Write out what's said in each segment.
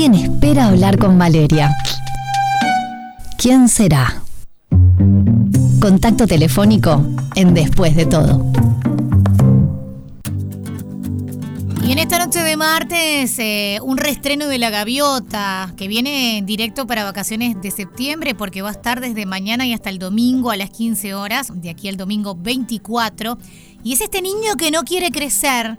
Alguien espera hablar con Valeria. ¿Quién será? Contacto telefónico en Después de todo. Y en esta noche de martes, eh, un reestreno de La Gaviota, que viene directo para vacaciones de septiembre, porque va a estar desde mañana y hasta el domingo a las 15 horas, de aquí al domingo 24. Y es este niño que no quiere crecer,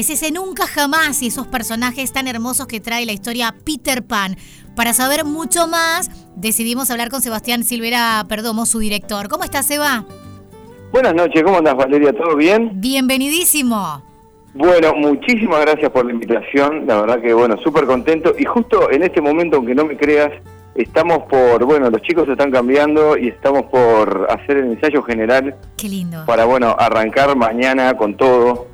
es ese nunca jamás y esos personajes tan hermosos que trae la historia Peter Pan. Para saber mucho más, decidimos hablar con Sebastián Silvera Perdomo, su director. ¿Cómo estás, Seba? Buenas noches, ¿cómo andas, Valeria? ¿Todo bien? Bienvenidísimo. Bueno, muchísimas gracias por la invitación, la verdad que bueno, súper contento y justo en este momento, aunque no me creas, estamos por, bueno, los chicos se están cambiando y estamos por hacer el ensayo general. Qué lindo. Para, bueno, arrancar mañana con todo.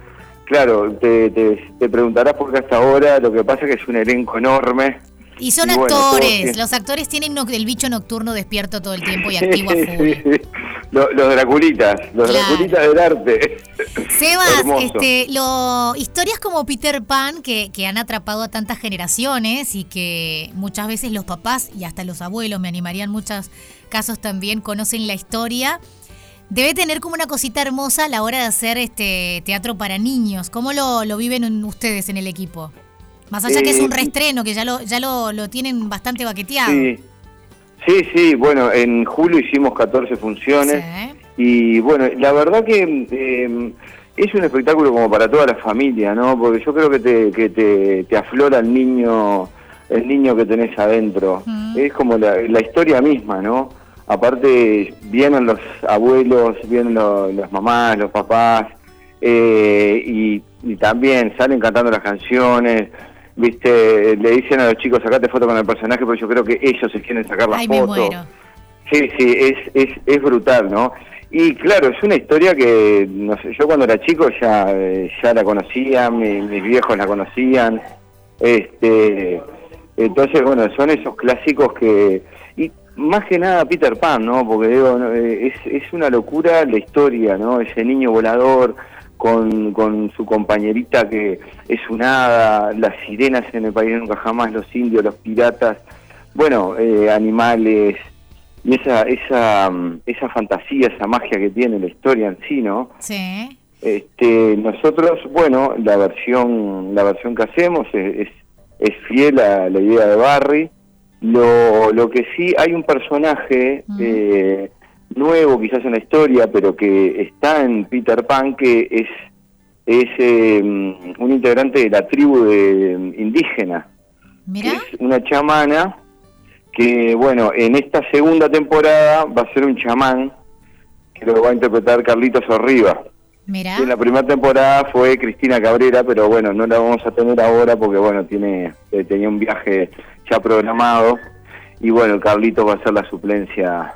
Claro, te, te, preguntarás por qué hasta ahora, lo que pasa es que es un elenco enorme. Y son actores, los actores tienen el bicho nocturno despierto todo el tiempo y activo a full. los, Draculitas, los Draculitas del arte. Sebas, este, lo, historias como Peter Pan que, que han atrapado a tantas generaciones y que muchas veces los papás y hasta los abuelos, me animarían muchos casos también, conocen la historia. Debe tener como una cosita hermosa a la hora de hacer este teatro para niños. ¿Cómo lo, lo viven ustedes en el equipo? Más allá que es un eh, reestreno, que ya lo, ya lo, lo tienen bastante baqueteado. Sí. sí, bueno, en julio hicimos 14 funciones. Y bueno, la verdad que em, es un espectáculo como para toda la familia, ¿no? Porque yo creo que te, que te, te aflora el niño, el niño que tenés adentro. Es como la, la historia misma, ¿no? Aparte, vienen los abuelos, vienen las mamás, los papás, eh, y, y, también salen cantando las canciones, viste, le dicen a los chicos, sacate foto con el personaje, porque yo creo que ellos se quieren sacar la foto. Sí, sí, es, es, es brutal, ¿no? Y claro, es una historia que, no sé, yo cuando era chico ya, ya la conocía, mis viejos la conocían, este, entonces, bueno, son esos clásicos que, más que nada Peter Pan, ¿no? Porque digo, es, es una locura la historia, ¿no? Ese niño volador, con, con su compañerita que es un hada, las sirenas en el país nunca jamás, los indios, los piratas, bueno, eh, animales, y esa, esa, mm, esa fantasía, esa magia que tiene la historia en sí, ¿no? Sí. Este, nosotros, bueno, la versión, la versión que hacemos es, es, fiel a la idea de Barry. Lo, lo que sí hay un personaje eh, nuevo quizás en la historia, pero que está en Peter Pan, que es, es em, un integrante de la tribu de, indígena. es una chamana que, bueno, en esta segunda temporada va a ser un chamán que lo va a interpretar Carlitos En la primera temporada fue Cristina Cabrera, pero bueno, no la vamos a tener ahora porque, bueno, tiene eh, tenía un viaje ya programado. Y bueno, Carlitos va a ser la suplencia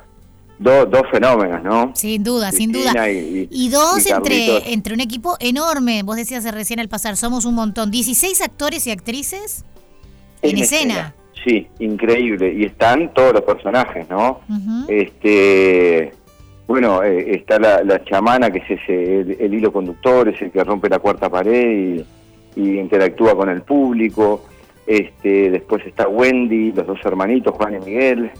dos fenómenos, ¿no? Sin duda, sin duda. Y, dos entre, entre un equipo enorme. Vos decías recién al pasar, somos un montón. 16 actores y actrices en, escena. Sí, increíble. Y están todos los personajes, ¿no? Este. Bueno, eh, está la, chamana, que es ese, el, hilo conductor, es el que rompe la cuarta pared y, y interactúa con el público. Este, después está Wendy, los dos hermanitos, Juan y Miguel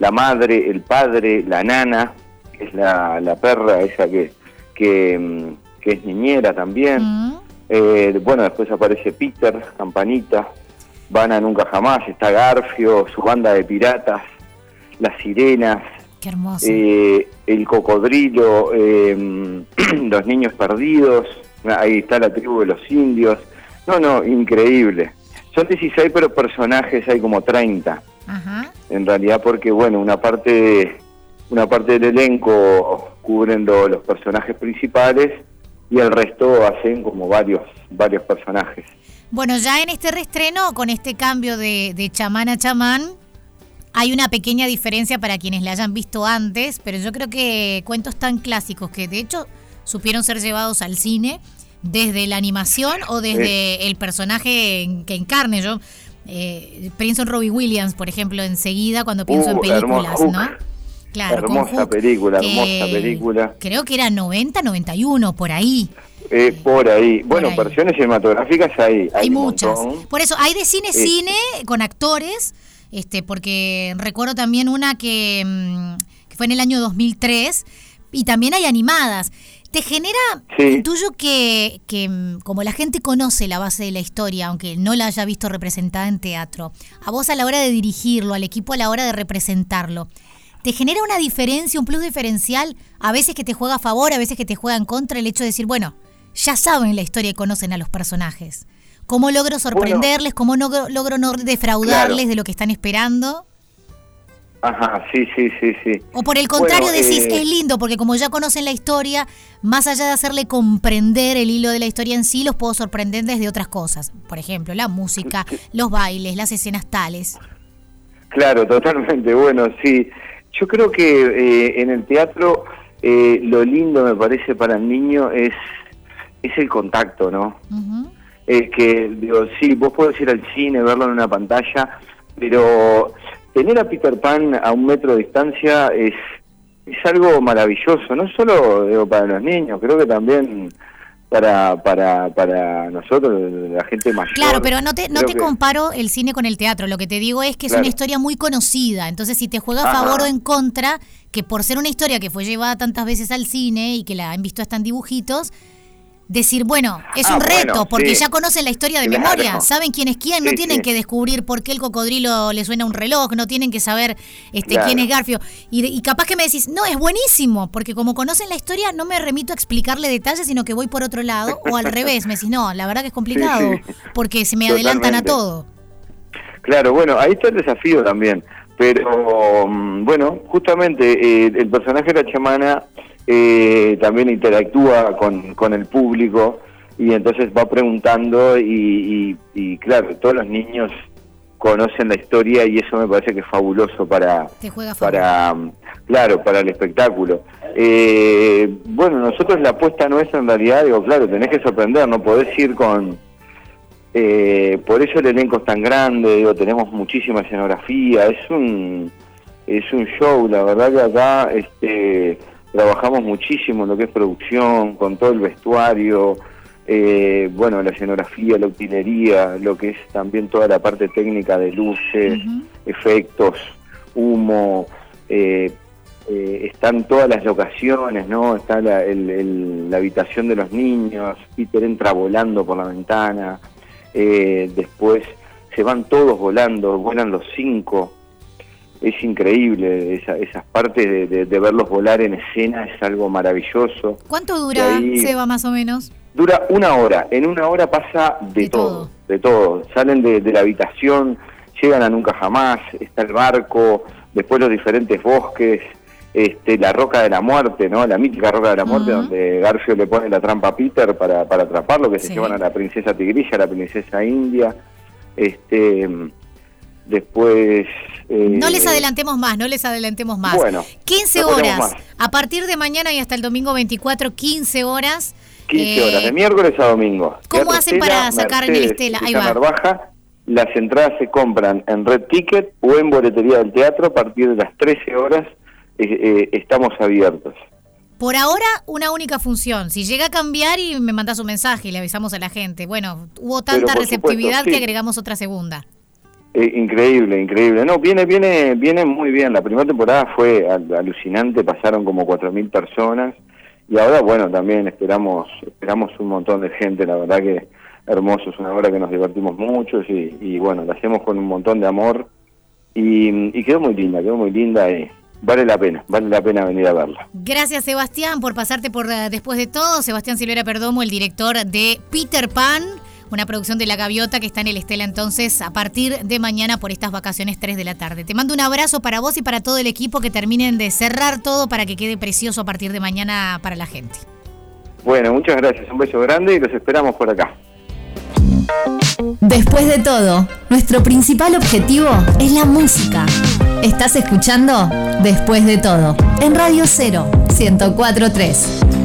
la madre, el padre, la nana, que es la, la perra esa que, que, mm, es niñera también. Mm. Eh, bueno, después aparece Peter, Campanita, Van a Nunca Jamás, está Garfio, su banda de piratas, las sirenas, Qué hermoso. Eh, el cocodrilo, eh, los niños perdidos, ahí está la tribu de los indios. No, no, increíble. Son 16, pero personajes hay como 30. En realidad porque, bueno, una parte, una parte del elenco cubren los personajes principales y el resto hacen como varios, varios personajes. Bueno, ya en este reestreno, con este cambio de, de chamán a chamán, hay una pequeña diferencia para quienes la hayan visto antes, pero yo creo que cuentos tan clásicos que de hecho supieron ser llevados al cine, desde la animación o desde el personaje que encarne. Yo eh, pienso en Robbie Williams, por ejemplo, enseguida cuando pienso en uh, películas, ¿no? Claro, hermosa película, hermosa película. Creo que era 90, 91, por ahí. Eh, por ahí. Bueno, versiones cinematográficas hay. Hay, hay muchas. Por eso, hay de cine, cine, con actores, este porque recuerdo también una que, mm, que fue en el año 2003, y también hay animadas. ¿Te genera, sí. tuyo que, que mm, como la gente conoce la base de la historia, aunque no la haya visto representada en teatro, a vos a la hora de dirigirlo, al equipo a la hora de representarlo, ¿te genera una diferencia, un plus diferencial? A veces que te juega a favor, a veces que te juega en contra, el hecho de decir, bueno, ya saben la historia y conocen a los personajes. ¿Cómo logro sorprenderles? ¿Cómo no, logro no defraudarles de lo que están esperando? Ajá, sí, sí, sí, sí. O por el contrario decís, eh, es lindo, porque como ya conocen la historia, más allá de hacerle comprender el hilo de la historia en sí, los puedo sorprender desde otras cosas. Por ejemplo, la música, los bailes, las escenas tales. Claro, totalmente. Bueno, sí. Yo creo que eh, en el teatro eh, lo lindo, me parece, para el niño es, es el contacto, ¿no? Es que, digo, sí, vos podés ir al cine, verlo en una pantalla, pero tener a Peter Pan a un metro de distancia es, es algo maravilloso, no solo digo, para los niños, creo que también para, para, para nosotros, la gente mayor. Claro, pero no te, no te comparo el cine con el teatro, lo que te digo es que es una historia muy conocida, entonces si te juega a favor o en contra, que por ser una historia que fue llevada tantas veces al cine y que la han visto hasta en dibujitos, decir, bueno, es ah, un reto, porque ya conocen la historia de memoria, saben quién es quién, no tienen que descubrir por qué el cocodrilo le suena un reloj, no tienen que saber este quién es Garfio. Y, capaz que me decís, no, es buenísimo, porque como conocen la historia, no me remito a explicarle detalles, sino que voy por otro lado, o al revés, me decís, no, la verdad que es complicado, porque se me adelantan a todo. Claro, bueno, ahí está el desafío también. Pero mm, bueno, justamente eh, el personaje de la chamana eh, también interactúa con, con, el público y entonces va preguntando y, claro, todos los niños conocen la historia y eso me parece que es fabuloso para, para claro, para el espectáculo. Eh, bueno, nosotros la apuesta nuestra en realidad, digo, claro, tenés que sorprender, no podés ir con... Eh, por eso el elenco es tan grande, digo, tenemos muchísima escenografía, es un es un show, la verdad que acá este trabajamos muchísimo en lo que es producción, con todo el vestuario, eh, bueno, la escenografía, la utilería, lo que es también toda la parte técnica de luces, efectos, humo, eh, eh, están todas las locaciones, ¿no? Está la, la, habitación de los niños, Peter entra volando por la ventana, después se van todos volando, vuelan los cinco, es increíble, esa, esas partes de, verlos volar en escena es algo maravilloso. ¿Cuánto dura, Seba, más o menos? Dura una hora, en una hora pasa de, todo, de todo. Salen de, la habitación, llegan a Nunca Jamás, está el barco, después los diferentes bosques, este, la roca de la muerte, ¿no? La mítica roca de la muerte, donde Garfio le pone la trampa a Peter para, para atraparlo, que se llevan a la princesa tigrilla, a la princesa india. Este, después no les adelantemos más, no les adelantemos más. Bueno, 15 horas. A partir de mañana y hasta el domingo 24, 15 horas. 15 horas, de eh, miércoles a domingo. ¿Cómo hacen para sacar en el Estela? Ahí va. Baja, las entradas se compran en Red Ticket o en boletería del teatro a partir de las 13 horas. Eh, eh, estamos abiertos. Por ahora, una única función. Si llega a cambiar y me mandas un mensaje y le avisamos a la gente. Bueno, hubo tanta receptividad que agregamos otra segunda. Eh, increíble, increíble. No, viene, viene, viene muy bien. La primera temporada fue alucinante, pasaron como 4.000 personas y ahora, bueno, también esperamos, esperamos un montón de gente. La verdad que hermoso, es una obra que nos divertimos mucho y, bueno, la hacemos con un montón de amor y, quedó muy linda, quedó muy linda y vale la pena, vale la pena venir a verla. Gracias Sebastián por pasarte por eh, después de todo. Sebastián Silvera Perdomo, el director de Peter Pan una producción de La Gaviota que está en el Estela entonces a partir de mañana por estas vacaciones 3 de la tarde. Te mando un abrazo para vos y para todo el equipo que terminen de cerrar todo para que quede precioso a partir de mañana para la gente. Bueno, muchas gracias, un beso grande y los esperamos por acá. Después de todo, nuestro principal objetivo es la música. Estás escuchando Después de todo, en Radio 0, 1043.